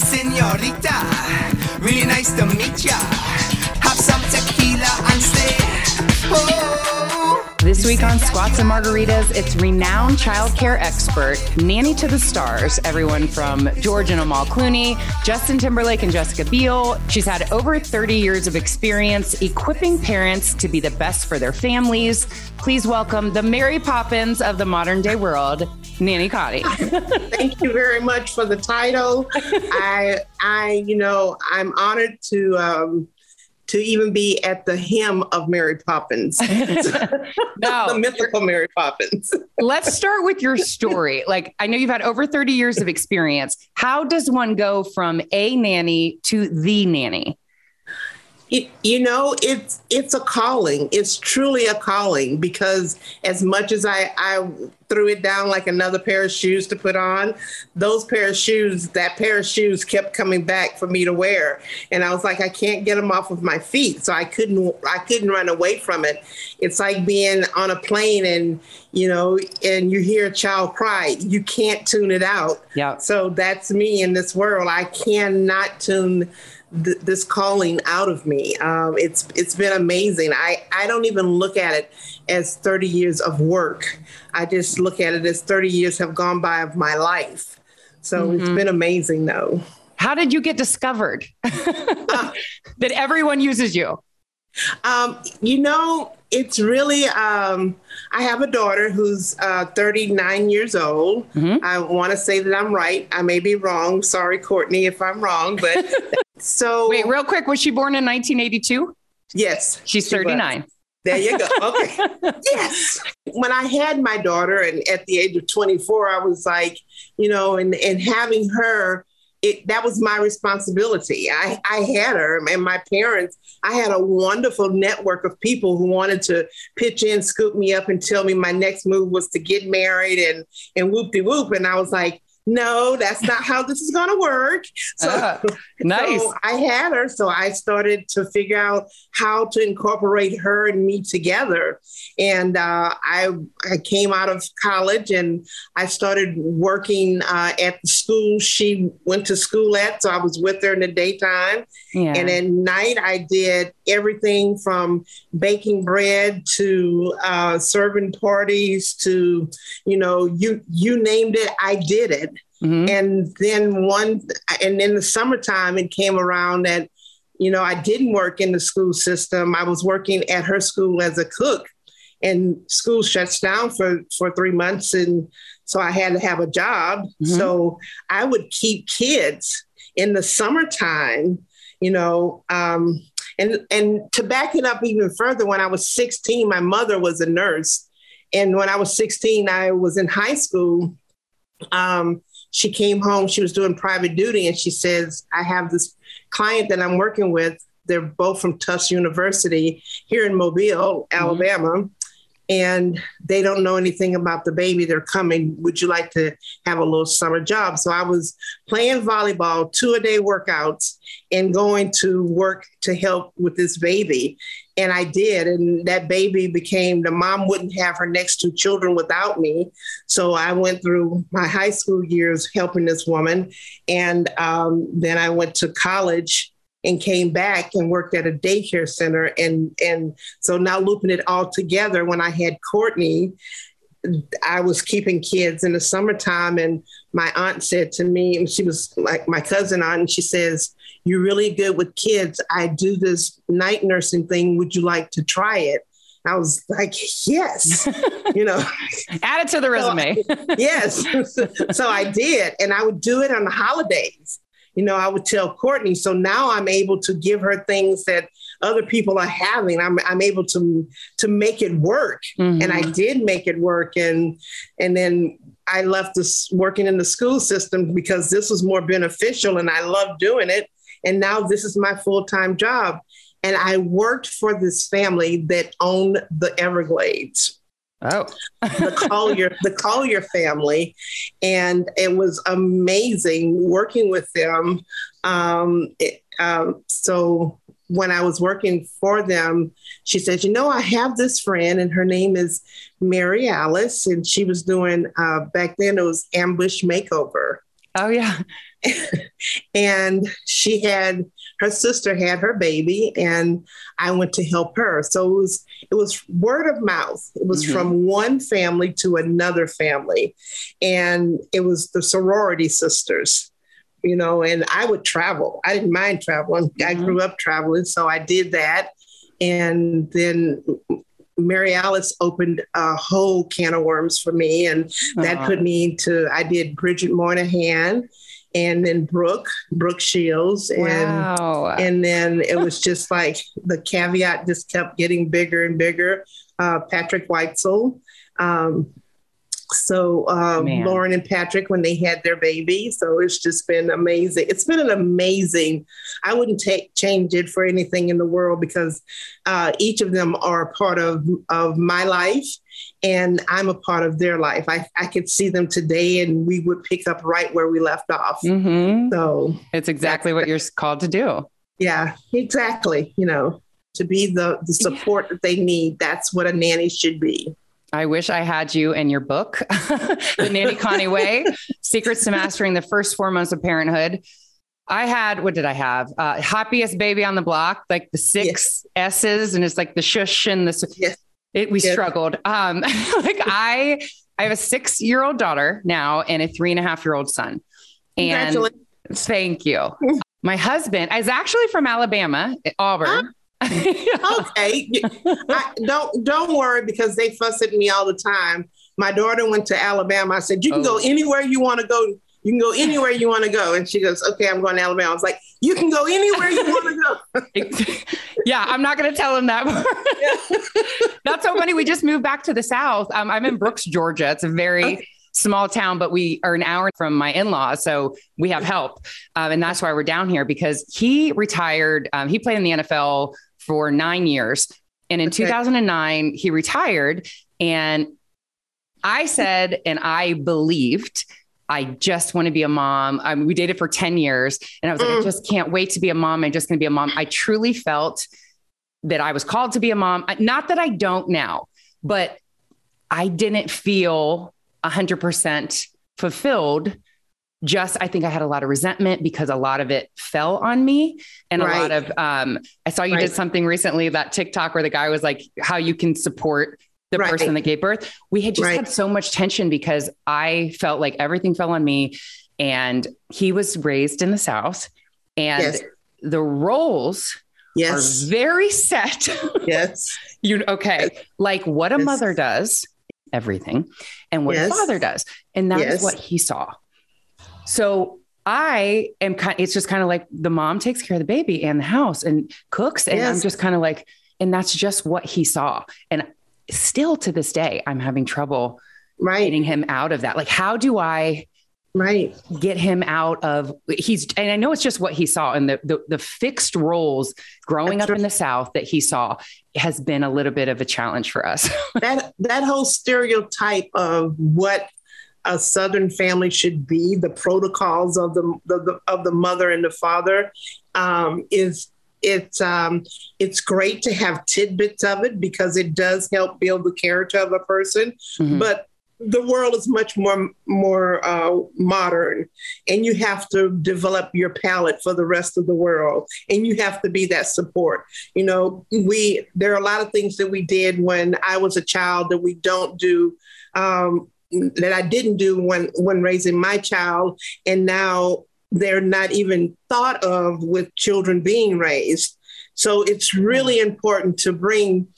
senorita. Really nice to meet ya. Have some tequila and stay. Oh. This week on Squats and Margaritas, it's renowned childcare expert, nanny to the stars, everyone from George and Amal Clooney, Justin Timberlake, and Jessica Biel. She's had over 30 years of experience equipping parents to be the best for their families. Please welcome the Mary Poppins of the modern day world, Nanny Connie. Thank you very much for the title. I, I, you know, I'm honored to um, to even be at the hem of Mary Poppins, no, the mythical Mary Poppins. let's start with your story. Like, I know you've had over 30 years of experience. How does one go from a nanny to the nanny? It, you know, it's it's a calling. It's truly a calling because as much as I, I threw it down like another pair of shoes to put on, those pair of shoes, that pair of shoes kept coming back for me to wear, and I was like, I can't get them off of my feet, so I couldn't I couldn't run away from it. It's like being on a plane and you know, and you hear a child cry, you can't tune it out. Yeah. So that's me in this world. I cannot tune th- this calling out of me. Um, it's it's been amazing. I I don't even look at it as 30 years of work. I just look at it as 30 years have gone by of my life. So mm-hmm. it's been amazing though. How did you get discovered that everyone uses you? Um, you know, it's really um, I have a daughter who's uh, 39 years old. Mm-hmm. I want to say that I'm right. I may be wrong. Sorry, Courtney, if I'm wrong. But so wait, real quick, was she born in 1982? Yes, she's 39. Was. There you go. Okay. yes. When I had my daughter, and at the age of 24, I was like, you know, and and having her it, that was my responsibility. I, I had her and my parents, I had a wonderful network of people who wanted to pitch in, scoop me up and tell me my next move was to get married and, and whoop de whoop. And I was like, no, that's not how this is going to work. So, uh, nice. So I had her. So I started to figure out how to incorporate her and me together. And uh, I, I came out of college and I started working uh, at the school she went to school at. So I was with her in the daytime. Yeah. And at night, I did everything from baking bread to uh, serving parties to, you know, you you named it, I did it. Mm-hmm. And then one, and in the summertime, it came around that, you know, I didn't work in the school system. I was working at her school as a cook, and school shuts down for for three months, and so I had to have a job. Mm-hmm. So I would keep kids in the summertime, you know. Um, and and to back it up even further, when I was 16, my mother was a nurse, and when I was 16, I was in high school. Um, she came home, she was doing private duty, and she says, I have this client that I'm working with. They're both from Tufts University here in Mobile, mm-hmm. And they don't know anything about the baby. They're coming. Would you like to have a little summer job? So I was playing volleyball, two a day workouts, and going to work to help with this baby. And I did. And that baby became the mom wouldn't have her next two children without me. So I went through my high school years helping this woman. And um, then I went to college and came back and worked at a daycare center. And, and so now looping it all together, when I had Courtney, I was keeping kids in the summertime. And my aunt said to me, and she was like my cousin aunt, and she says, you're really good with kids. I do this night nursing thing. Would you like to try it? I was like, yes, you know, add it to the resume. So yes. so I did. And I would do it on the holidays. You know, I would tell Courtney. So now I'm able to give her things that other people are having. I'm, I'm able to, to make it work. Mm-hmm. And I did make it work. And, and then I left this working in the school system because this was more beneficial and I love doing it. And now this is my full time job. And I worked for this family that owned the Everglades. Oh, the Collier, the Collier family, and it was amazing working with them. Um, it, um, so when I was working for them, she said, "You know, I have this friend, and her name is Mary Alice, and she was doing uh, back then it was Ambush Makeover." Oh yeah. and she had her sister had her baby and I went to help her. So it was it was word of mouth. It was mm-hmm. from one family to another family. And it was the sorority sisters. You know, and I would travel. I didn't mind traveling. Mm-hmm. I grew up traveling, so I did that. And then Mary Alice opened a whole can of worms for me, and that uh-huh. put me into. I did Bridget Moynahan, and then Brooke, Brooke Shields, and wow. and then it was just like the caveat just kept getting bigger and bigger. Uh, Patrick Whitesell, um, so um, Lauren and Patrick when they had their baby. So it's just been amazing. It's been an amazing. I wouldn't take change it for anything in the world because uh, each of them are a part of of my life, and I'm a part of their life. I I could see them today, and we would pick up right where we left off. Mm-hmm. So it's exactly what you're called to do. Yeah, exactly. You know, to be the the support that they need. That's what a nanny should be. I wish I had you in your book, The Nanny Connie Way Secrets to Mastering the First Four Months of Parenthood. I had, what did I have? Uh, happiest baby on the block, like the six yes. S's, and it's like the shush and the, yes. It, we struggled. Um, like I, I have a six year old daughter now and a three and a half year old son. And thank you. My husband is actually from Alabama, Auburn. Huh? okay, I, don't don't worry because they fuss at me all the time. My daughter went to Alabama. I said, "You can oh. go anywhere you want to go. You can go anywhere you want to go." And she goes, "Okay, I'm going to Alabama." I was like, "You can go anywhere you want to go." yeah, I'm not going to tell him that. That's so funny. We just moved back to the south. Um, I'm in Brooks, Georgia. It's a very okay small town, but we are an hour from my in laws. So we have help. Um, and that's why we're down here because he retired. Um, he played in the NFL for nine years. And in okay. 2009, he retired. And I said, and I believed, I just want to be a mom. I mean, we dated for 10 years. And I was like, mm. I just can't wait to be a mom. I'm just going to be a mom. I truly felt that I was called to be a mom. Not that I don't now, but I didn't feel 100% fulfilled just I think I had a lot of resentment because a lot of it fell on me and right. a lot of um I saw you right. did something recently that TikTok where the guy was like how you can support the right. person that gave birth. We had just had so much tension because I felt like everything fell on me and he was raised in the south and yes. the roles yes. are very set. Yes. you okay, like what a yes. mother does everything and what yes. a father does. And that yes. is what he saw. So I am kind it's just kind of like the mom takes care of the baby and the house and cooks. And yes. I'm just kind of like, and that's just what he saw. And still to this day, I'm having trouble right. getting him out of that. Like, how do I right get him out of he's and i know it's just what he saw and the the, the fixed roles growing That's up right. in the south that he saw has been a little bit of a challenge for us that that whole stereotype of what a Southern family should be, the protocols of the, the, of the mother and the father, um, is it's um, it's great to have tidbits of it because it does help build the character of a person. Mm-hmm. But the world is much more more uh, modern, and you have to develop your palette for the rest of the world, and you have to be that support. You know, we there are a lot of things that we did when I was a child that we don't do um, that I didn't do when when raising my child, and now they're not even thought of with children being raised. So it's really important to bring,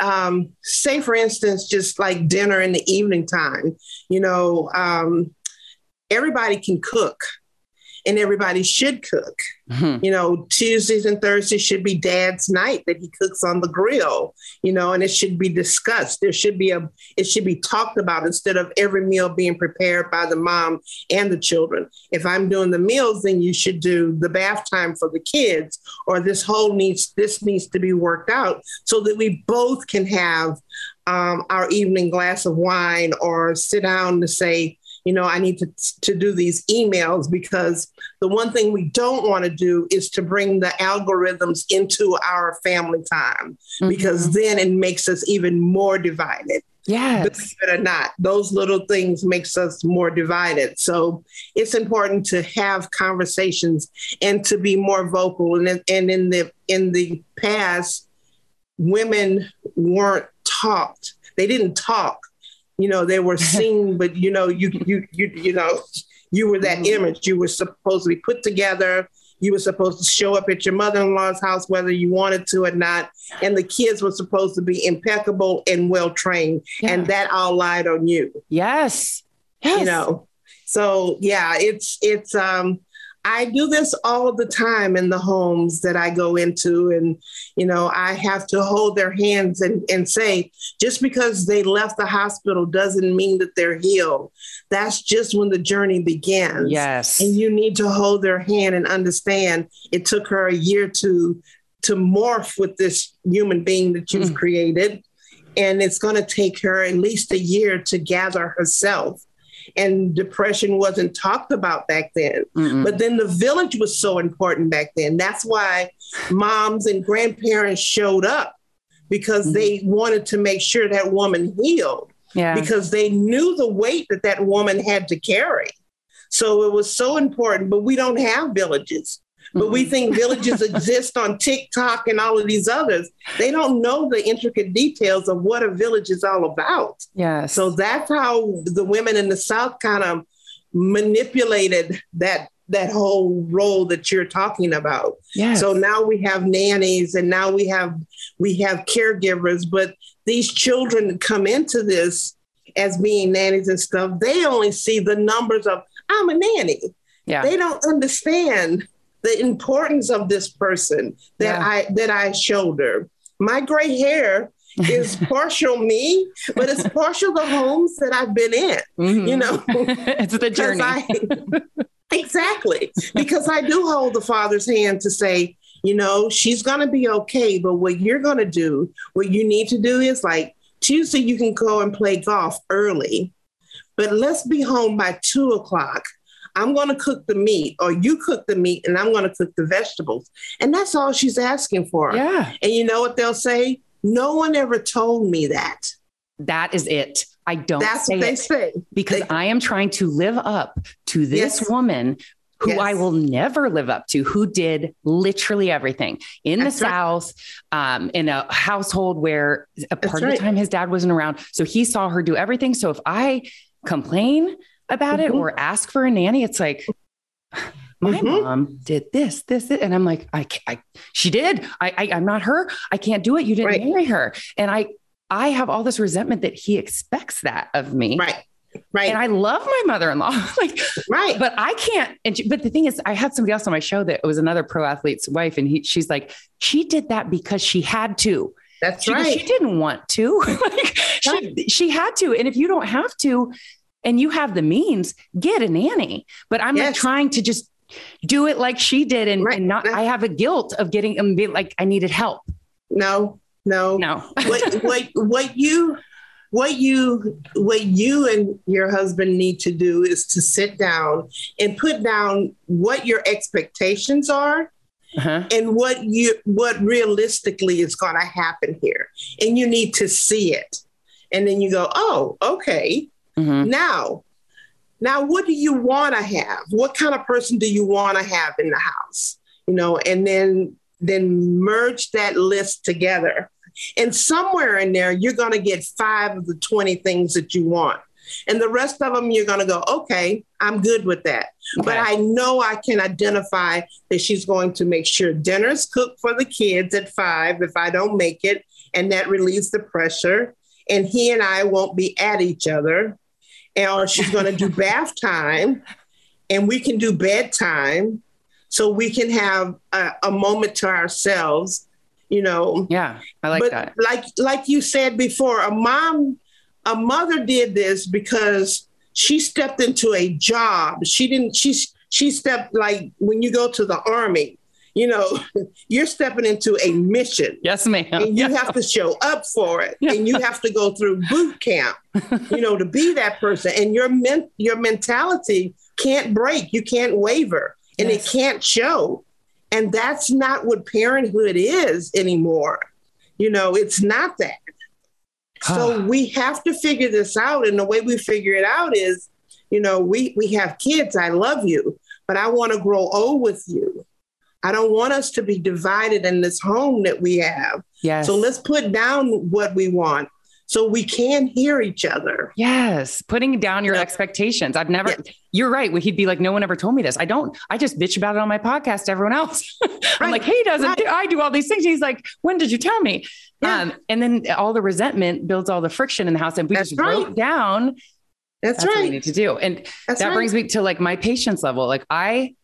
um, say, for instance, just like dinner in the evening time. You know, um, everybody can cook and everybody should cook. Mm-hmm. You know, Tuesdays and Thursdays should be dad's night that he cooks on the grill, you know, and it should be discussed. There should be a, it should be talked about instead of every meal being prepared by the mom and the children. If I'm doing the meals, then you should do the bath time for the kids, or this whole needs, this needs to be worked out so that we both can have um, our evening glass of wine or sit down to say, you know, I need to, to do these emails because the one thing we don't want to do is to bring the algorithms into our family time mm-hmm. because then it makes us even more divided. Yes. Believe it or not, those little things makes us more divided. So it's important to have conversations and to be more vocal. And, and in the in the past, women weren't taught. They didn't talk. You know, they were seen, but you know, you you you you know, you were that Mm-hmm. image. You were supposed to be put together. You were supposed to show up at your mother-in-law's house whether you wanted to or not, and the kids were supposed to be impeccable and well trained, Yeah. and that all lied on you Yes. Yes. you know so yeah it's it's um i do this all the time in the homes that i go into and you know i have to hold their hands and, and say just because they left the hospital doesn't mean that they're healed that's just when the journey begins Yes. and you need to hold their hand and understand it took her a year to to morph with this human being that you've Mm. created and it's going to take her at least a year to gather herself and depression wasn't talked about back then Mm-mm. but then the village was so important back then that's why moms and grandparents showed up because Mhm. they wanted to make sure that woman healed yeah. because they knew the weight that that woman had to carry. So it was so important, but we don't have villages. But we Mhm. think villages exist on TikTok and all of these others. They don't know the intricate details of what a village is all about. yes. So that's how the women in the South kind of manipulated that that whole role that you're talking about. yes. So now we have nannies and now we have we have caregivers, but these children come into this as being nannies and stuff. They only see the numbers of I'm a nanny. yeah. They don't understand the importance of this person that Yeah. I that I shoulder. My gray hair is partial me, but it's partial the homes that I've been in. Mhm. You know, it's the journey. I- exactly. Because I do hold the father's hand to say, you know, she's going to be okay. But what you're going to do, what you need to do is like Tuesday, you can go and play golf early, but let's be home by two o'clock. I'm going to cook the meat, or you cook the meat, and I'm going to cook the vegetables. And that's all she's asking for. yeah. And you know what they'll say? No one ever told me that. That is it. I don't That's what they say. because they- I am trying to live up to this Yes. woman who Yes. I will never live up to, who did literally everything in That's the right. South, um, in a household where a part of right. the time his dad wasn't around. So he saw her do everything. So if I complain about it Mhm. or ask for a nanny, it's like, my Mhm. mom did this, this, this. And I'm like, I, I she did. I, I, I'm not her. I can't do it. You didn't Right. marry her. And I, I have all this resentment that he expects that of me. Right. Right. And I love my mother-in-law. like, right. but I can't. And she, but the thing is, I had somebody else on my show that was another pro athlete's wife, and he, she's like, she did that because she had to. That's She, right. she didn't want to. like, she, she had to. And if you don't have to, and you have the means, get a nanny. But I'm not trying to just do it like she did, and, Right. and not. I have a guilt of getting and be like, I needed help. no, no. No. what what what you what you what you and your husband need to do is to sit down and put down what your expectations are Uh-huh. and what you what realistically is going to happen here and you need to see it and then you go oh okay Mhm. now now what do you want to have? What kind of person do you want to have in the house? You know and then then merge that list together. And somewhere in there you're going to get five of the 20 things that you want. And the rest of them you're going to go okay i'm good with that. But i know i can identify that she's going to make sure dinner's cooked for the kids at five if i don't make it and that relieves the pressure. And he and i won't be at each other or she's going to do bath time and we can do bedtime so we can have a, a moment to ourselves you know yeah, I like but that. like like you said before a mom a mother did this because she stepped into a job she didn't she she stepped like when you go to the army you know you're stepping into a mission Yes, ma'am. and you have to show up for it and you have to go through boot camp you know to be that person and your men- your mentality can't break you can't waver and Yes. it can't show and that's not what parenthood is anymore you know it's not that So we have to figure this out. And the way we figure it out is, you know, we, we have kids. I love you, but I want to grow old with you. I don't want us to be divided in this home that we have. Yes. So let's put down what we want so we can hear each other. Yes, putting down your Yeah. expectations. I've never. Yeah. You're right. He'd be like, "No one ever told me this. I don't. I just bitch about it on my podcast. to Everyone else." I'm Right, like, "He doesn't. right. do- I do all these things." He's like, "When did you tell me?" Yeah. Um, and then all the resentment builds all the friction in the house, and we That's just wrote down. That's, That's what we need to do, and That's that right. brings me to like my patience level. Like I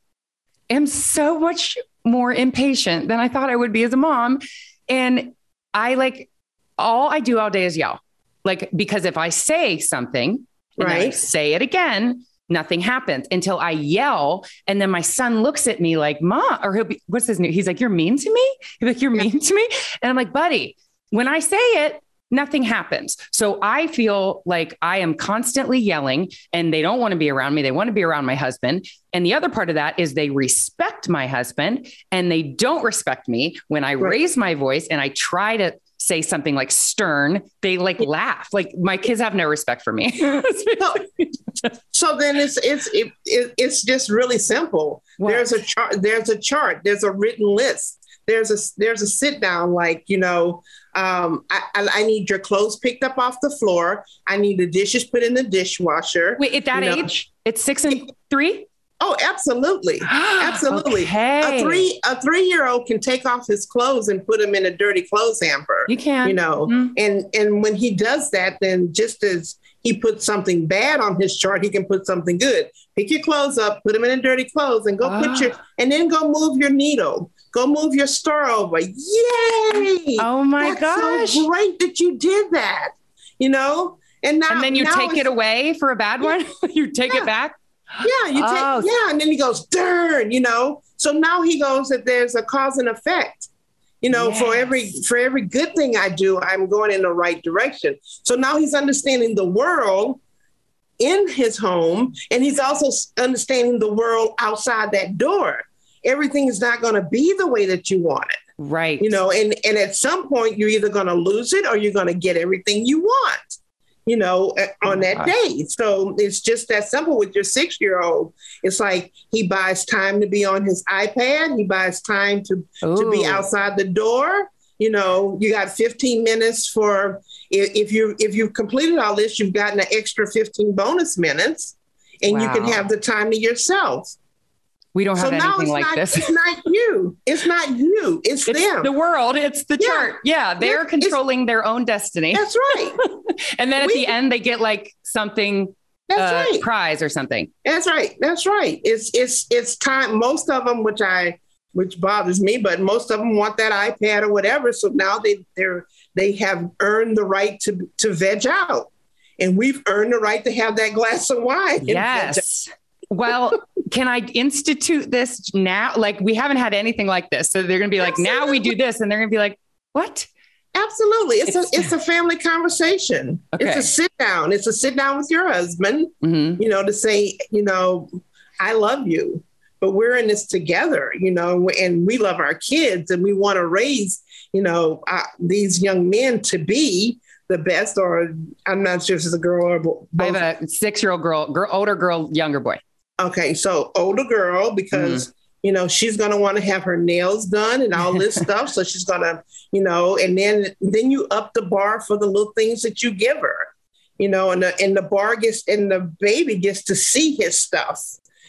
am so much more impatient than I thought I would be as a mom. And I like all I do all day is yell. Like, because if I say something and then I Right. say it again, nothing happens until I yell. And then my son looks at me like, Mom, or he'll be, what's his name? He's like, You're mean to me? He's like, You're mean to me? And I'm like, Buddy, when I say it, nothing happens. So I feel like I am constantly yelling and they don't want to be around me. They want to be around my husband. And the other part of that is they respect my husband and they don't respect me when I Right. raise my voice and I try to say something like stern. They like laugh. Like my kids have no respect for me. So then it's it's it, it, it's just really simple. What? There's a chart. There's a chart. There's a written list. There's a there's a sit down. Like you know, um, I, I I need your clothes picked up off the floor. I need the dishes put in the dishwasher. Wait, at that You know. age, it's six and three? Oh, absolutely. Absolutely. Okay. A three a three year old can take off his clothes and put them in a dirty clothes hamper. You can. you know Mhm. and and when he does that then just as he puts something bad on his chart he can put something good pick your clothes up put them in a dirty clothes and go put your Ah. and then go move your needle go move your star over yay Oh my That's gosh. so great that you did that you know and now and then you now take it away for a bad one? you take Yeah. it back? yeah you take Oh. yeah and then he goes darn you know so now he goes that there's a cause and effect you know for every for every good thing i do i'm going in the right direction so now he's understanding the world in his home and he's also understanding the world outside that door everything is not going to be the way that you want it. Right. you know and and at some point you're either going to lose it or you're going to get everything you want you know uh, on that Gosh. day. So it's just that simple with your six year old it's like he buys time to be on his ipad. He buys time to to be outside the door. You know you got 15 minutes for if, if you if you've completed all this you've gotten an extra 15 bonus minutes and you can have the time to yourself We don't have now anything like not this. it's not you it's not you it's, It's them the world. It's the Yeah. chart. Yeah, they're controlling their own destiny. that's right And then at we- the end, they get like something that's uh, right prize or something. That's right. That's right. It's it's it's time. Most of them, which I which bothers me, but most of them want that iPad or whatever. So now they they're they have earned the right to to veg out, and we've earned the right to have that glass of wine. and veg out. Yes. Well, can I institute this now? Like we haven't had anything like this. So they're going to be like, now we do this. And they're going to be like, what? Absolutely. It's, It's- a it's a family conversation. Okay. It's a sit down. It's a sit down with your husband. Mhm. you know, to say, you know, I love you, but we're in this together, you know, and we love our kids and we want to raise, you know, uh, these young men to be the best, or I'm not sure if it's a girl or bo- I have a six year old girl, girl, older girl, younger boy. Okay, so older girl, because, Mm-hmm. you know, she's going to want to have her nails done and all this stuff. So she's going to, you know, and then, then you up the bar for the little things that you give her you know, and the and the bar gets and the baby gets to see his stuff.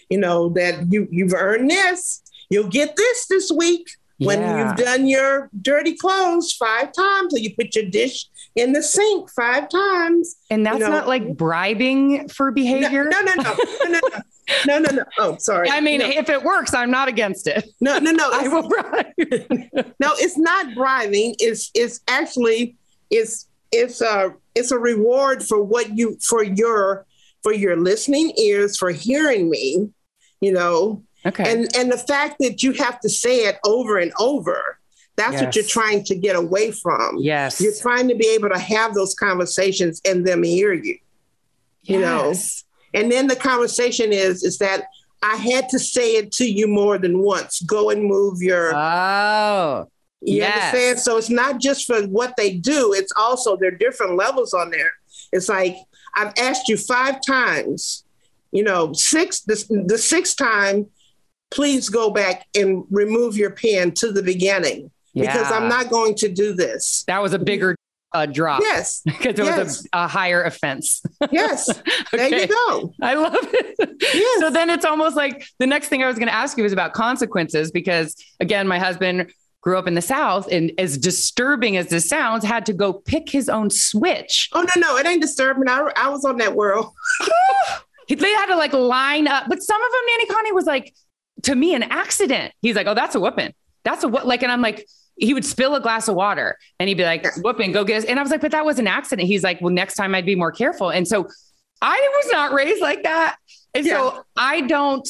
You know that you you've earned this. You'll get this this week when Yeah. you've done your dirty clothes five times, or you put your dish in the sink five times. And that's you know. not like bribing for behavior. no, no, no, no. no, no. No, no. Oh, sorry. I mean, no. if it works, I'm not against it. No, no, no. I will bribe. no, it's not bribing. It's it's actually it's it's a it's a reward for what you for your for your listening ears for hearing me, you know. Okay. And and the fact that you have to say it over and over that's what you're trying to get away from. yes. You're trying to be able to have those conversations and them hear you. you know. And then the conversation is is that I had to say it to you more than once. Go and move your Oh, You Yes. understand? So it's not just for what they do, it's also there are different levels on there. It's like I've asked you five times, you know, six this the sixth time, please go back and remove your pen to the beginning. Because I'm not going to do this. That was a bigger uh, drop. Yes, Because it was a, a higher offense. yes. There Okay. you go. I love it. Yes. So then it's almost like the next thing I was going to ask you was about consequences because again, my husband grew up in the South and as disturbing as this sounds, had to go pick his own switch. Oh no, no, it ain't disturbing. I, I was on that world. He- They had to like line up, but some of them, Nanny Connie was like, to me, an accident. He's like, oh, that's a whooping. That's a what? Like, and I'm like, he would spill a glass of water and he'd be like, whooping, go get us. And I was like, but that was an accident. He's like, well, next time I'd be more careful. And so I was not raised like that. And Yeah. so I don't,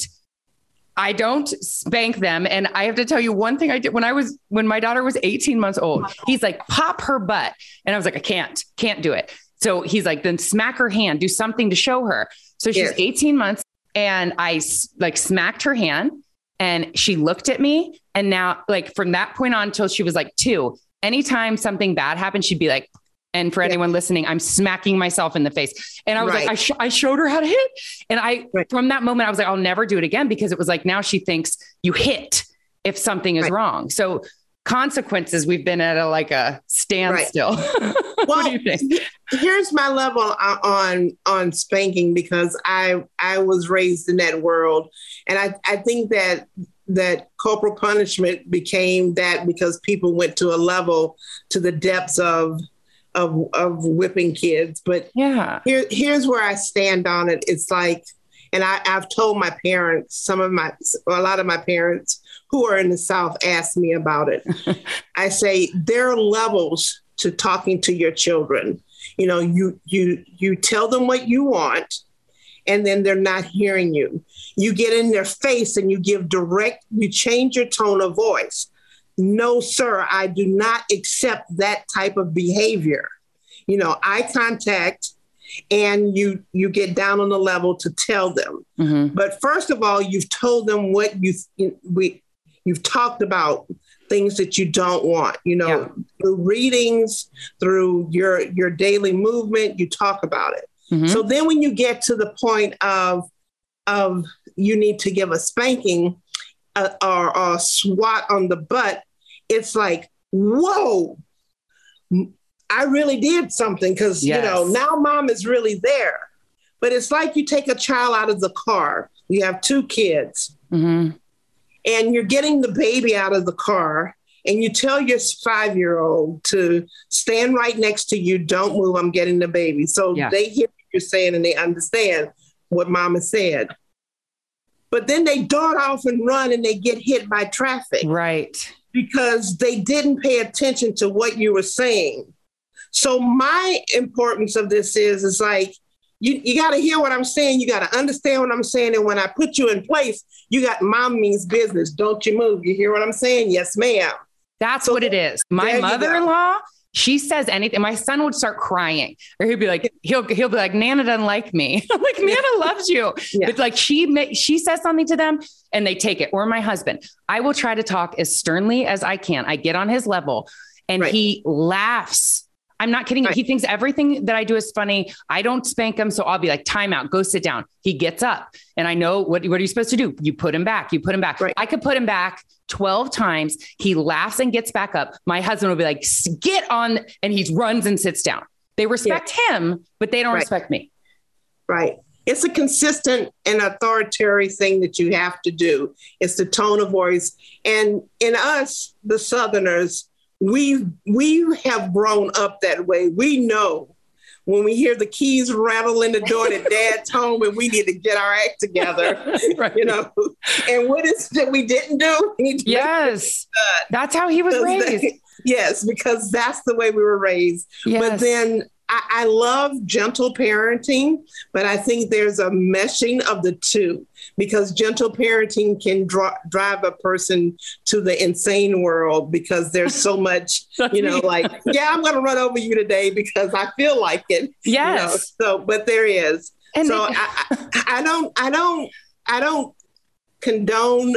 I don't spank them. And I have to tell you one thing I did when I was, when my daughter was 18 months old, he's like, pop her butt. And I was like, I can't, can't do it. So he's like, then smack her hand, do something to show her. So she's Yes. 18 months and I like smacked her hand and she looked at me. And now, like from that point on till she was like two, anytime something bad happened, she'd be like, and for Yeah. anyone listening, I'm smacking myself in the face. And I was Right. like, I, sh- I showed her how to hit. And I, Right. from that moment, I was like, I'll never do it again because it was like, now she thinks you hit if something is Right. wrong. So consequences, we've been at a, like a standstill. what do you think? here's my level o- on on spanking because I I was raised in that world, and I I think that that corporal punishment became that because people went to a level to the depths of of of whipping kids. But Yeah. here here's where I stand on it. It's like, and I, I've told my parents, some of my a lot of my parents who are in the South ask me about it. I say there are levels to talking to your children. You know, you you you tell them what you want, and then they're not hearing you. You get in their face and you give direct. You change your tone of voice. No, sir, I do not accept that type of behavior. You know, eye contact, and you you get down on the level to tell them. Mhm. But first of all, you've told them what you we you've talked about things that you don't want. You know, Yeah. through readings, through your your daily movement, you talk about it. Mhm. So then when you get to the point of of you need to give a spanking uh, or, or a swat on the butt, it's like, whoa, I really did something because you know now mom is really there. But it's like you take a child out of the car. You have two kids, Mhm. and you're getting the baby out of the car, and you tell your five year old to stand right next to you. Don't move. I'm getting the baby. So Yeah. they hear what you're saying and they understand what mama said. But then they dart off and run and they get hit by traffic Right. because they didn't pay attention to what you were saying. So my importance of this is is like you, you got to hear what I'm saying. You got to understand what I'm saying. And when I put you in place, you got mom means business. Don't you move. You hear what I'm saying? Yes, ma'am. That's So what it is. My there you go. mother-in-law, she says anything. My son would start crying, or he'd be like, he'll he'll be like, Nana doesn't like me. I'm like, Nana loves you. Yeah. But like she ma- she says something to them and they take it. Or my husband, I will try to talk as sternly as I can. I get on his level, and Right. he laughs. I'm not kidding. Right. He thinks everything that I do is funny. I don't spank him. So I'll be like, time out, go sit down. He gets up. And I know what, what are you supposed to do? You put him back. You put him back. Right. I could put him back 12 times. He laughs and gets back up. My husband will be like, "S- get on. And he runs and sits down. They respect him, but they don't Right. respect me. Right. It's a consistent and authoritarian thing that you have to do. It's the tone of voice. And in us, the Southerners, we we have grown up that way. We know when we hear the keys rattle in the door that dad's home and we need to get our act together, Right. you know. And what is that we didn't do? We need to make Yes. That's how he was raised. they- yes, because that's the way we were raised. But then I, I love gentle parenting, but I think there's a meshing of the two because gentle parenting can dra- drive a person to the insane world because there's so much, you know, like, yeah, I'm going to run over you today because I feel like it. you know. yes. So, but there is. And so I, I, don't, I don't, I don't condone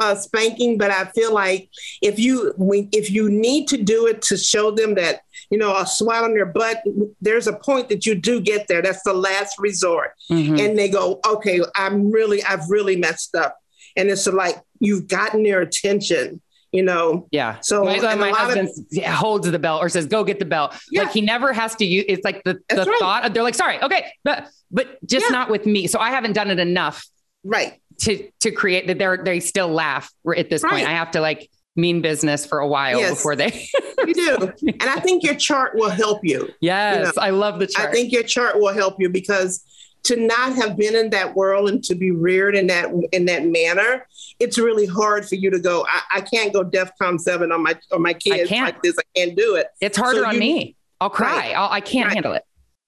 uh, spanking, but I feel like if you if you need to do it to show them that you know a swat on their butt, there's a point that you do get there. That's the last resort, mm-hmm. and they go, okay, I'm really I've really messed up, and it's like you've gotten their attention you know. Yeah. So my, my husband of, holds the belt or says, "Go get the belt." Yeah. Like he never has to use. It's like the the right. thought. They're like, "Sorry, okay," but but just yeah. not with me. So I haven't done it enough. Right. To to create that they're they still laugh at this right. point. I have to like mean business for a while yes, before they you do and i think your chart will help you yes you know? i love the chart i think your chart will help you because to not have been in that world and to be reared in that in that manner, it's really hard for you to go. I, I can't go DEFCON seven on my on my kids like this. I can't do it. It's harder so on you, me. I'll cry. Right, I'll, I can not right. handle it.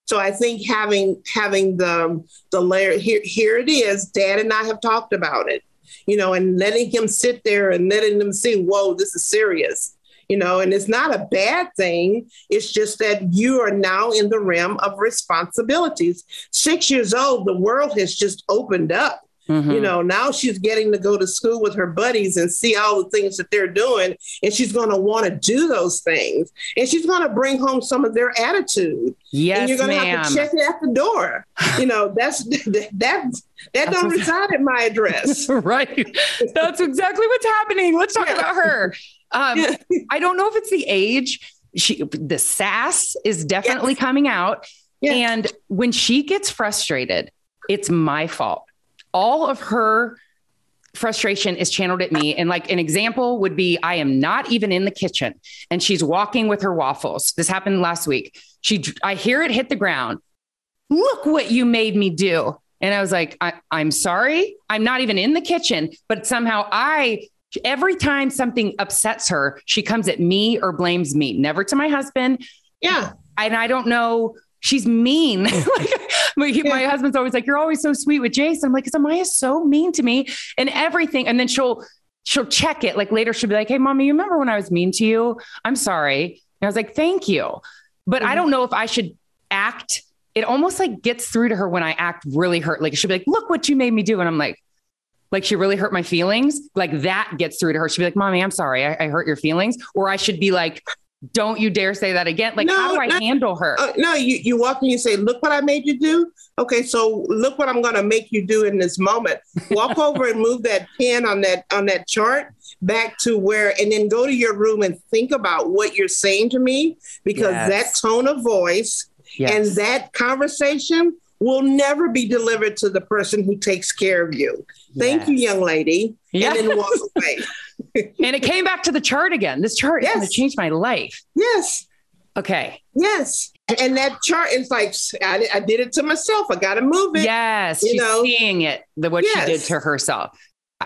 So I think having having the the layer here here it is. Dad and I have talked about it, you know, and letting him sit there and letting them see, whoa, this is serious you know, and it's not a bad thing. It's just that you are now in the realm of responsibilities. Six years old, the world has just opened up. Mm-hmm. You know, now she's getting to go to school with her buddies and see all the things that they're doing. And she's going to want to do those things. And she's going to bring home some of their attitude. Yes, and you're going to have to check it at the door. You know, that's that that, that don't reside at my address. right. That's exactly what's happening. Let's talk yeah. about her. Um, I don't know if it's the age. She the sass is definitely yes. coming out. Yes. And when she gets frustrated, it's my fault. All of her frustration is channeled at me. And like an example would be I am not even in the kitchen and she's walking with her waffles. This happened last week. She I hear it hit the ground. Look what you made me do. And I was like, I, am sorry. I'm not even in the kitchen, but somehow I Every time something upsets her, she comes at me or blames me, never to my husband. Yeah. And I don't know. She's mean. like, my, yeah. my, husband's always like, "You're always so sweet with Jason." I'm like, "Cause Amaya's so mean to me and everything." And then she'll she'll check it. Like later, she'll be like, "Hey, mommy, you remember when I was mean to you? I'm sorry." And I was like, "Thank you," but mm-hmm. I don't know if I should act. It almost like gets through to her when I act really hurt. Like she'll be like, "Look what you made me do," and I'm like, like she really hurt my feelings, like that gets through to her. She'd be like, Mommy, I'm sorry, I, I hurt your feelings. Or I should be like, don't you dare say that again. Like, no, how do I no, handle her? Uh, no, you, you walk and you say, Look what I made you do. Okay, so look what I'm gonna make you do in this moment. Walk over and move that pen on that on that chart back to where and then go to your room and think about what you're saying to me because yes. that tone of voice yes. and that conversation will never be delivered to the person who takes care of you. Thank yes. you, young lady. Yeah. And then walk away. and it came back to the chart again. This chart yes. is going to change my life. Yes. Okay. Yes. And that chart is like, I, I did it to myself. I got to move it. Yes. You she's know? seeing it, the, what yes. she did to herself.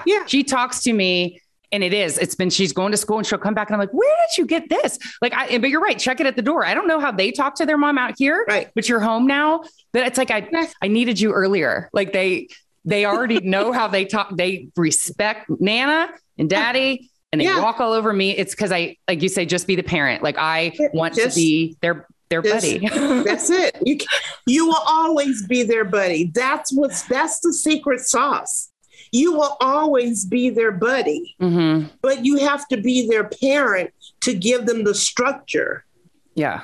Yeah. She talks to me and it is. It's been she's going to school and she'll come back and I'm like, where did you get this? Like, I but you're right. Check it at the door. I don't know how they talk to their mom out here, right? But you're home now. But it's like I I needed you earlier. Like they they already know how they talk. They respect Nana and Daddy. And they yeah. walk all over me. It's because I, like you say, just be the parent. Like I want just, to be their their buddy. that's it. You you will always be their buddy. That's what's that's the secret sauce you will always be their buddy, mm-hmm. but you have to be their parent to give them the structure. Yeah.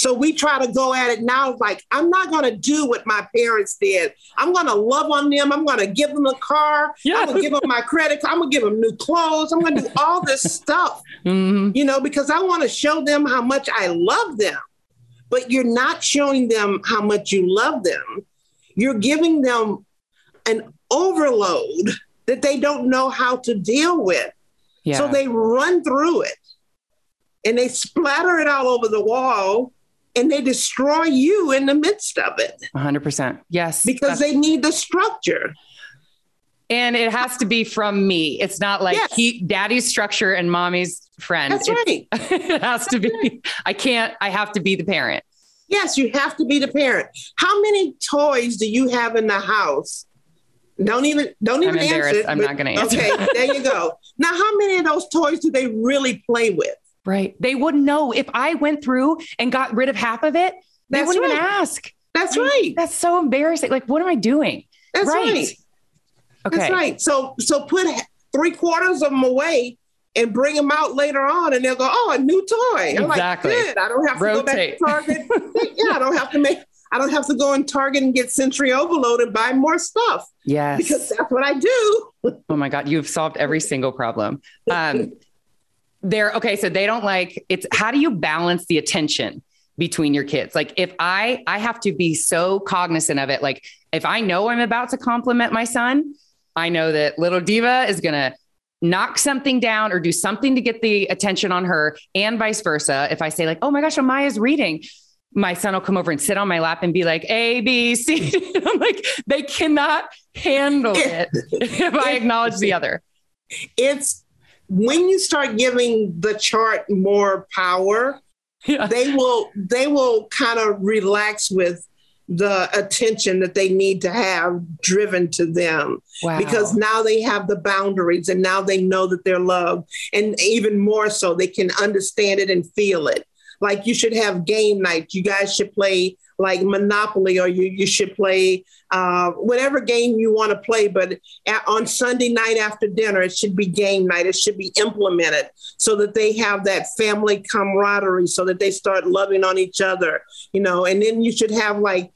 So we try to go at it now like, I'm not going to do what my parents did. I'm going to love on them. I'm going to give them a car. Yeah. I'm going to give them my credit. I'm going to give them new clothes. I'm going to do all this stuff, mm-hmm. you know, because I want to show them how much I love them. But you're not showing them how much you love them. You're giving them an overload that they don't know how to deal with. Yeah. So they run through it and they splatter it all over the wall and they destroy you in the midst of it. 100%. Yes. Because they need the structure. And it has to be from me. It's not like yes. he, daddy's structure and mommy's friend. That's right. it has to be. I can't, I have to be the parent. Yes, you have to be the parent. How many toys do you have in the house don't even don't even I'm answer. I'm not going to answer. Okay, there you go. Now, how many of those toys do they really play with? Right. They wouldn't know if I went through and got rid of half of it. They That's wouldn't right. even ask. That's right. That's so embarrassing. Like, what am I doing? That's right. right. Okay. That's right. So so put three quarters of them away and bring them out later on and they'll go, oh, a new toy. I'm exactly. like, good. I don't have to Rotate. go back to Target. yeah, I don't have to make, I don't have to go in Target and get sensory overload and buy more stuff Yes. because that's what I do. Oh my God, you've solved every single problem. Um, they're okay. So they don't like it's how do you balance the attention between your kids? Like if I I have to be so cognizant of it. Like if I know I'm about to compliment my son, I know that little diva is gonna knock something down or do something to get the attention on her, and vice versa. If I say like, oh my gosh, Amaya's reading. My son will come over and sit on my lap and be like, A, B, C. I'm like, they cannot handle it if I acknowledge the other. It's when you start giving the chart more power, Yeah. they will they will kind of relax with the attention that they need to have driven to them Wow. because now they have the boundaries and now they know that they're loved and even more so they can understand it and feel it like you should have game night you guys should play like monopoly or you, you should play uh, whatever game you want to play but at, on sunday night after dinner it should be game night. It should be implemented so that they have that family camaraderie so that they start loving on each other you know? And then you should have like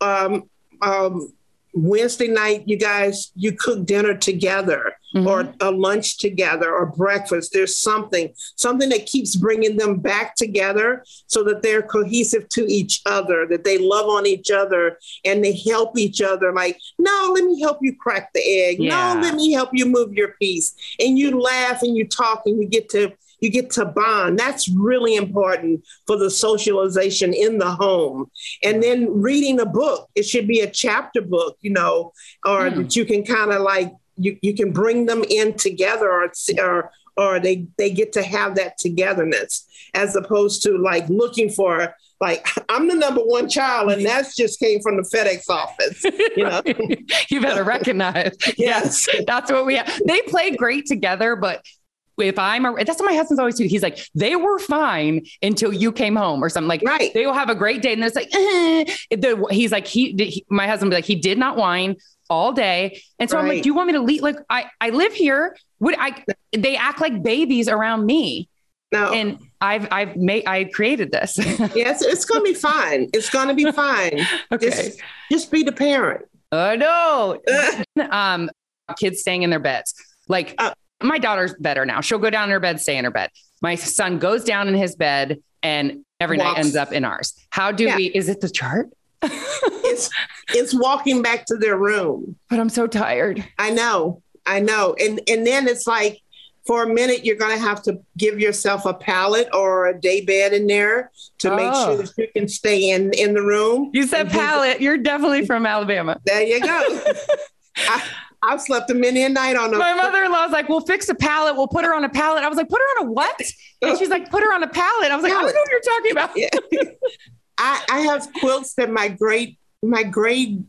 um, um, Wednesday night, you guys, you cook dinner together Mhm. or a lunch together or breakfast. There's something, something that keeps bringing them back together so that they're cohesive to each other, that they love on each other and they help each other. Like, no, let me help you crack the egg. Yeah. No, let me help you move your piece. And you laugh and you talk and you get to you get to bond. That's really important for the socialization in the home. And then reading a book, it should be a chapter book, you know, or Hmm. that you can kind of like you, you can bring them in together or or or they they get to have that togetherness as opposed to like looking for like I'm the number one child and that's just came from the FedEx office. You know. you better recognize. Yes. That's what we have. They play great together, but if I'm a, that's what my husband's always do. He's like, they were fine until you came home or something. Like Right. they will have a great day. And it's like, eh. The- he's like, he, he, my husband be like, he did not whine all day. And so I'm like, do you want me to leave? Like, I, I live here. Would I, they act like babies around me. Now And I've, I've made, I created this. yes, it's gonna be fine. It's gonna be fine. okay. Just, just be the parent. I know. Um, kids staying in their beds. Like Uh. My daughter's better now. She'll go down in her bed, stay in her bed. My son goes down in his bed and every night ends up in ours. How do Yeah. we, is it the chart? it's it's walking back to their room. But I'm so tired. I know, I know, and and then it's like for a minute you're going to have to give yourself a pallet or a day bed in there to make Oh. sure that you can stay in in the room. You said pallet. You're definitely from Alabama. There you go. I, I've slept a many a night on a My mother-in-law's like, we'll fix a pallet. We'll put her on a pallet. I was like, put her on a what? And she's like, put her on a pallet. I was like, I don't know what you're talking about. Yeah. I, I have quilts that my great my great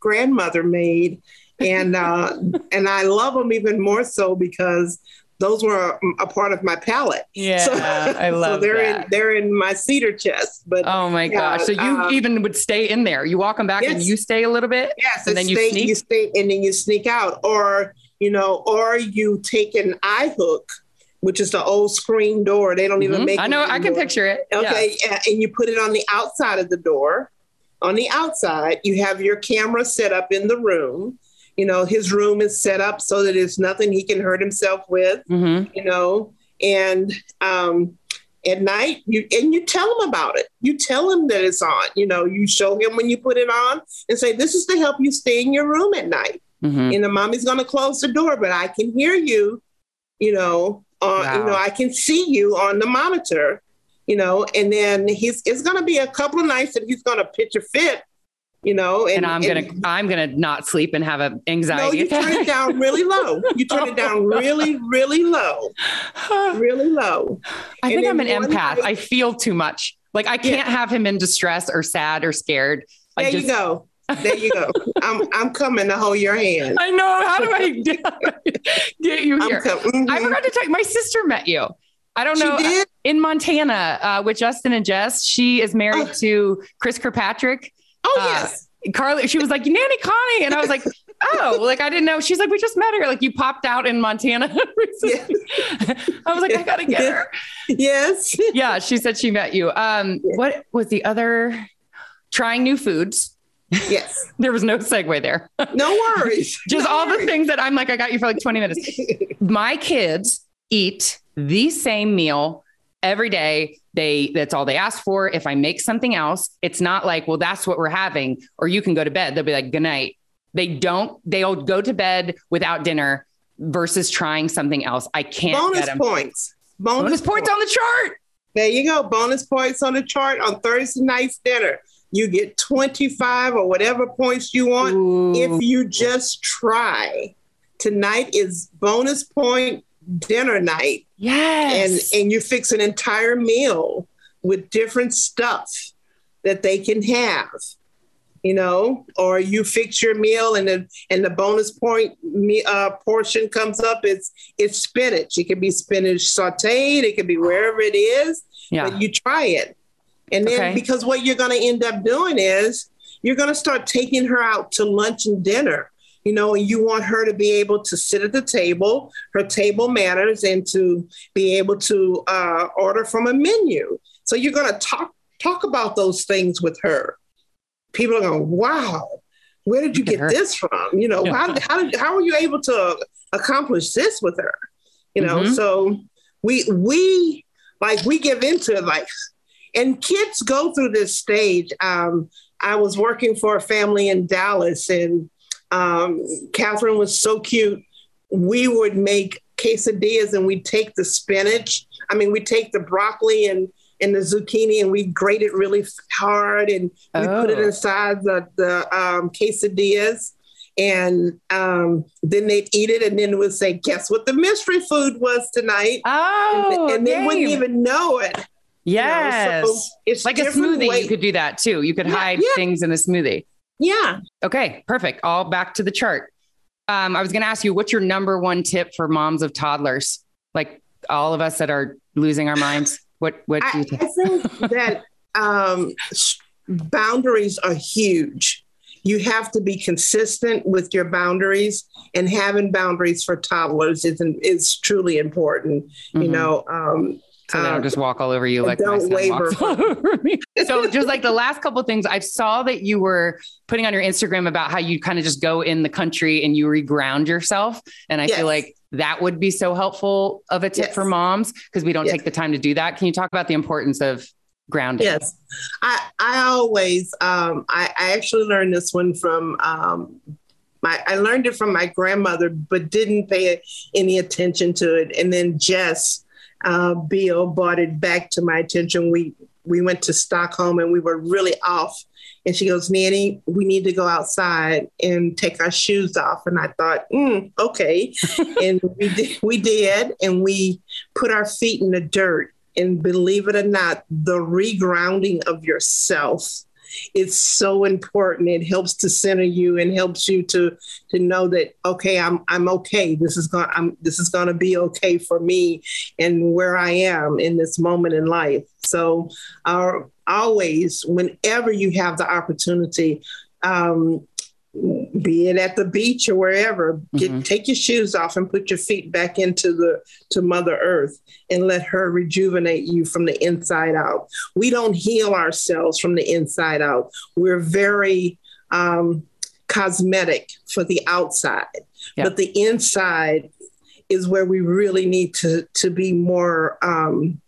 grandmother made, and uh, and I love them even more so because those were a, a part of my palette. Yeah, So- I so they're that. in they're in my cedar chest. But Oh my Yeah, gosh. So you uh, even would stay in there. You walk them back and you stay a little bit. yes, and then you sneak? you stay and then you sneak out, or you know, or you take an eye hook, which is the old screen door. They don't even Mhm. make. I know. I can picture it. Yeah. Okay, a- and you put it on the outside of the door. On the outside, you have your camera set up in the room. You know, his room is set up so that there's nothing he can hurt himself with, Mhm. you know. And um, at night, you and you tell him about it. You tell him that it's on. You know, you show him when you put it on and say, This is to help you stay in your room at night. Mhm. And the mommy's gonna close the door, but I can hear you, you know, uh, you know, I can see you on the monitor, you know, and then he's it's gonna be a couple of nights that he's gonna pitch a fit, you know, and I'm gonna I'm gonna not sleep and have an no, anxiety you turn it down really low. You turn it down really, really low, really low. I think I'm an empath. night- I feel too much. Like I can't have him in distress or sad or scared. There just, you go. There you go. I'm I'm coming to hold your hand. I know. How do I get you I'm here? coming. I forgot to tell you, my sister met you. I don't know. In Montana uh, with Justin and Jess. She is married Oh. to Chris Kirkpatrick. Oh uh, yes. Carly, she was like, Nanny Connie. And I was like, oh, like I didn't know. She's like, we just met her. Like you popped out in Montana. Yeah. I was like, I gotta get her. Yes. Yeah, she said she met you. Um, what was the other? Trying new foods. Yes. There was no segue there. No worries. Just No all the things that I'm like, I got you for like 20 minutes. My kids eat the same meal every day. They that's all they ask for. If I make something else, it's not like, well, that's what we're having, or you can go to bed. They'll be like, good night. They don't, they'll go to bed without dinner versus trying something else. I can't Bonus get them. points. Bonus, Bonus points on the chart. There you go. Bonus points on the chart on Thursday night's dinner. You get 25 or whatever points you want Ooh. if you just try. Tonight is bonus point dinner night. Yes. And and you fix an entire meal with different stuff that they can have you know or you fix your meal and the and the bonus point me uh, portion comes up it's it's spinach it can be spinach sauteed it can be wherever it is yeah. but you try it and then Okay. because what you're going to end up doing is you're going to start taking her out to lunch and dinner you know you want her to be able to sit at the table. Her table manners and to be able to uh, order from a menu. So you're going to talk talk about those things with her. People are going wow where did you get her. this from? You know Yeah. how, how, how are you able to accomplish this with her? You know Mhm. so we we like we give into like and kids go through this stage. Um i was working for a family in dallas and um catherine was so cute we would make quesadillas and we'd take the spinach i mean we'd take the broccoli and and the zucchini and we grate it really hard and we put it Oh. inside the the um, quesadillas and um, then they'd eat it and then would say guess what the mystery food was tonight Oh, and they wouldn't even know it you know? Yes. So it's like a smoothie, way- you could do that too. You could Yeah, hide yeah. things in a smoothie. Yeah Okay, perfect. All back to the chart. Um, I was going to ask you, what's your number one tip for moms of toddlers? Like all of us that are losing our minds. What? What? do you think? I think? that um, boundaries are huge. You have to be consistent with your boundaries, and having boundaries for toddlers is is truly important. You Mhm. know, um, So they don't um, just walk all over you like my son waver. walks all over me. So just like the last couple of things, I saw that you were putting on your Instagram about how you kind of just go in the country and you reground yourself. And I Yes. feel like that would be so helpful of a tip Yes. for moms because we don't Yes. take the time to do that. Can you talk about the importance of grounding? Yes, I I always um, I, I actually learned this one from um, my I learned it from my grandmother, but didn't pay any attention to it. And then Jess uh, Biel brought it back to my attention. We we went to Stockholm and we were really off. And she goes, Nanny, we need to go outside and take our shoes off. And I thought, mm, okay. and we did, we did, and we put our feet in the dirt. And believe it or not, the regrounding of yourself is so important. It helps to center you and helps you to to know that okay, I'm I'm okay. This is going I'm this is going to be okay for me and where I am in this moment in life. So, uh, always, whenever you have the opportunity. Um, be it at the beach or wherever get Mhm. take your shoes off and put your feet back into the to mother earth and let her rejuvenate you from the inside out we don't heal ourselves from the inside out we're very um, cosmetic for the outside Yeah. but the inside is where we really need to to be more um,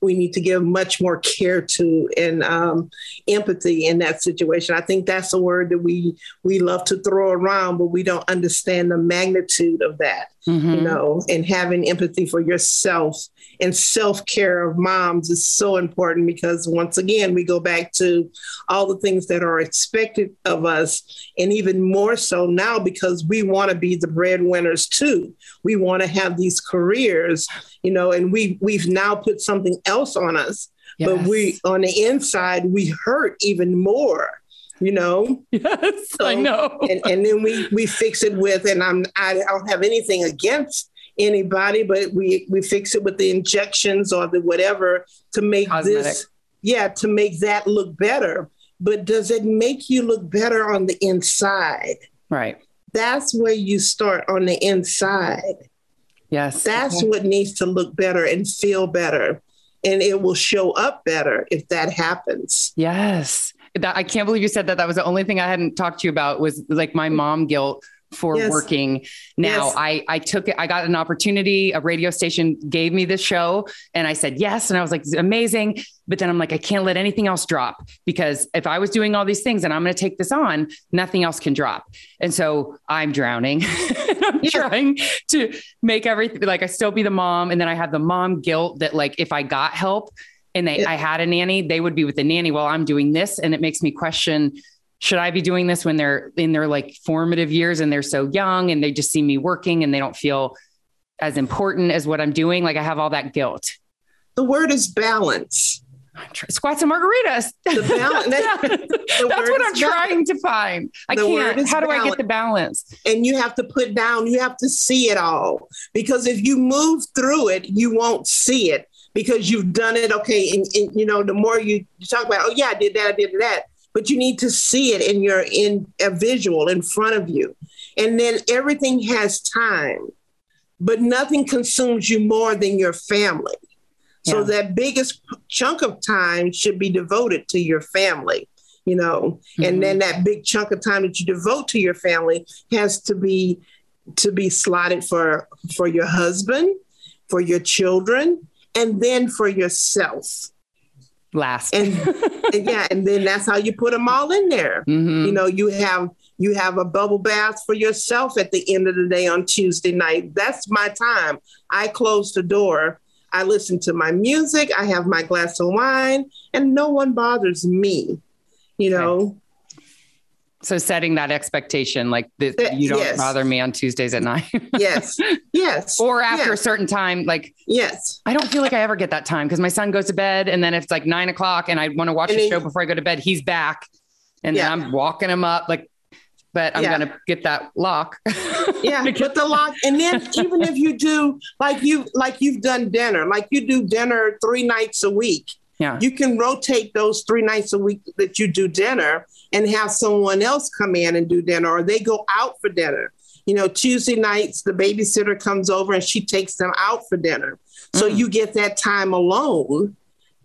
we need to give much more care to and um, empathy in that situation. I think that's a word that we we love to throw around, but we don't understand the magnitude of that. Mhm. You know, and having empathy for yourself and self care of moms is so important because once again we go back to all the things that are expected of us, and even more so now because we want to be the breadwinners too. We want to have these careers, you know, and we we've now put something else on us but we on the inside we hurt even more you know yes, I know. and, and then we we fix it with and i'm i don't have anything against anybody but we we fix it with the injections or the whatever to make Cosmetic. this yeah to make that look better but does it make you look better on the inside right. that's where you start on the inside. Yes. That's Okay. what needs to look better and feel better. And it will show up better if that happens. Yes. That I can't believe you said that. That was the only thing I hadn't talked to you about was like my mom guilt for Yes. working. Now Yes. I I took it, I got an opportunity, a radio station gave me this show and I said yes. And I was like, amazing. But then I'm like, I can't let anything else drop because if I was doing all these things and I'm going to take this on, nothing else can drop. And so I'm drowning. I'm Yeah. trying to make everything like I still be the mom. And then I have the mom guilt that like if I got help and they Yeah. I had a nanny, they would be with the nanny while I'm doing this. And it makes me question, should I be doing this when they're in their like formative years and they're so young and they just see me working and they don't feel as important as what I'm doing? Like I have all that guilt. The word is balance. Squats and margaritas. The balance. That's word what I'm is trying to find. I The can't. How do I get the balance? and you have to put down, you have to see it all. Because if you move through it, you won't see it because you've done it. Okay. And, and, you know, the more you, you talk about, oh, yeah, I did that, I did that. But you need to see it in your in a visual in front of you. And then everything has time, but nothing consumes you more than your family. So Yeah. that biggest chunk of time should be devoted to your family, you know, Mhm. and then that big chunk of time that you devote to your family has to be to be slotted for for your husband, for your children, and then for yourself. Last. And, and yeah, and then that's how you put them all in there. Mhm. You know, you have you have a bubble bath for yourself at the end of the day on Tuesday night. That's my time. I close the door. I listen to my music. I have my glass of wine, and no one bothers me. You know, so setting that expectation, like that That- you don't yes. bother me on Tuesdays at night yes, yes, or after a certain time, like yes. I don't feel like I ever get that time because my son goes to bed and then it's like nine o'clock and I want to watch And a then- show before I go to bed, he's back. And Yeah. then I'm walking him up like, but I'm Yeah. gonna get that lock. yeah get the lock and then even if you do like you like you've done dinner like you do dinner three nights a week Yeah. you can rotate those three nights a week that you do dinner and have someone else come in and do dinner or they go out for dinner you know tuesday nights the babysitter comes over and she takes them out for dinner so Mm. you get that time alone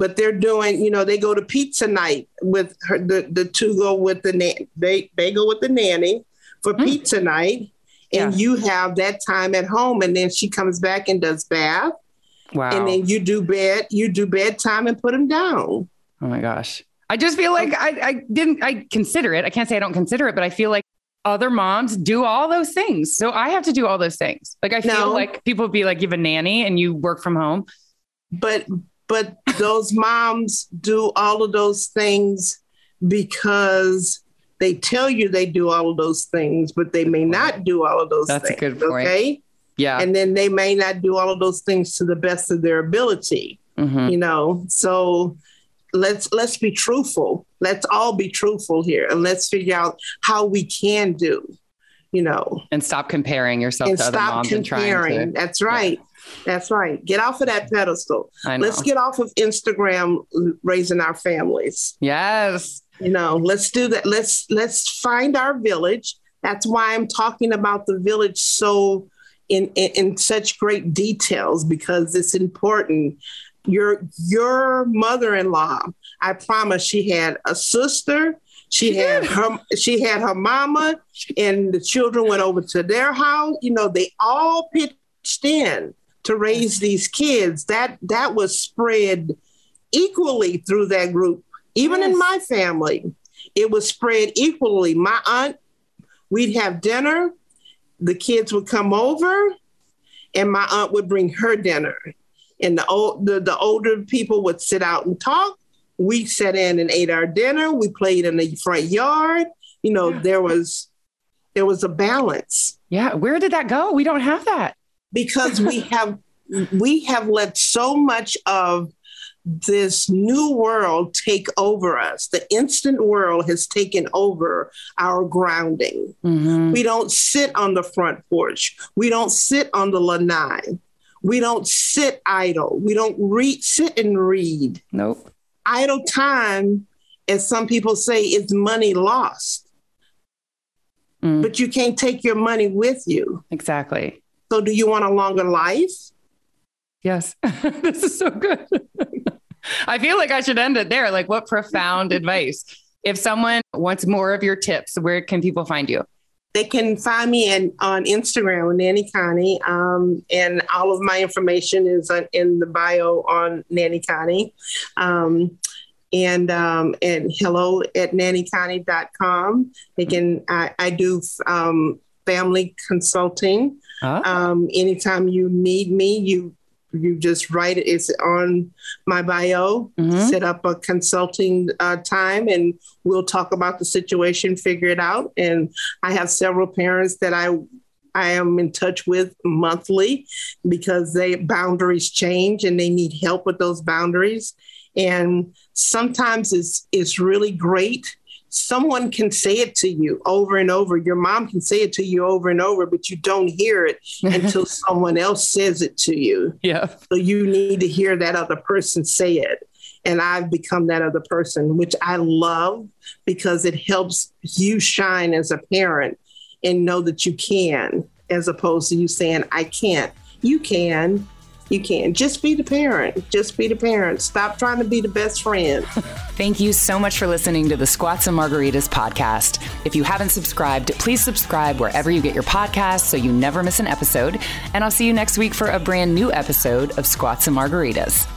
but they're doing you know they go to pizza night with her the, the two go with the na- they they go with the nanny for Mm. pizza night and Yeah. you have that time at home and then she comes back and does bath wow. and then you do bed you do bedtime and put them down oh my gosh. I just feel like I, I didn't I consider it. I can't say I don't consider it, but I feel like other moms do all those things. So I have to do all those things. Like I feel No. like people be like, you have a nanny and you work from home. but but those moms do all of those things because they tell you they do all of those things but they may not do all of those That's a good point. okay Yeah. and then they may not do all of those things to the best of their ability Mhm. you know? So let's let's be truthful. Let's all be truthful here and let's figure out how we can do you know? And stop comparing yourself and to other stop moms and trying comparing. To. that's right. That's right. Get off of that pedestal. Let's get off of instagram raising our families. Yes. you know let's do that. Let's let's find our village. That's why i'm talking about the village so in in, in such great details because it's important. Your your mother-in-law i promise she had a sister she, She had did. her she had her mama and the children went over to their house. You know they all pitched in to raise these kids. That that was spread equally through that group. Even in my family it was spread equally. My aunt we'd have dinner the kids would come over and my aunt would bring her dinner and the old the, the older people would sit out and talk we sat in and ate our dinner we played in the front yard you know Yeah. there was there was a balance Yeah. Where did that go? We don't have that. because we have we have let so much of this new world take over us the instant world has taken over our grounding Mhm. we don't sit on the front porch we don't sit on the lanai we don't sit idle we don't read sit and read Nope. idle time as some people say is money lost mm. but you can't take your money with you. Exactly. So, do you want a longer life? Yes. this is so good. I feel like I should end it there. Like, what profound advice. If someone wants more of your tips, where can people find you? They can find me in, on Instagram, Nanny Connie, um, and all of my information is in the bio on Nanny Connie. Um, and um, and hello at nannyconnie.com. They can I, I do um, family consulting. Huh? Um, anytime you need me, you you just write it. It's on my bio. Mm-hmm. Set up a consulting uh, time, and we'll talk about the situation, figure it out. And I have several parents that I I am in touch with monthly because they boundaries change and they need help with those boundaries. And sometimes it's it's really great someone can say it to you over and over. Your mom can say it to you over and over, but you don't hear it until someone else says it to you. Yeah. So you need to hear that other person say it. And I've become that other person, which I love because it helps you shine as a parent and know that you can, as opposed to you saying, I can't. You can you can. Just be the parent. Just be the parent. Stop trying to be the best friend. Thank you so much for listening to the Squats and Margaritas podcast. If you haven't subscribed, please subscribe wherever you get your podcasts so you never miss an episode. And I'll see you next week for a brand new episode of Squats and Margaritas.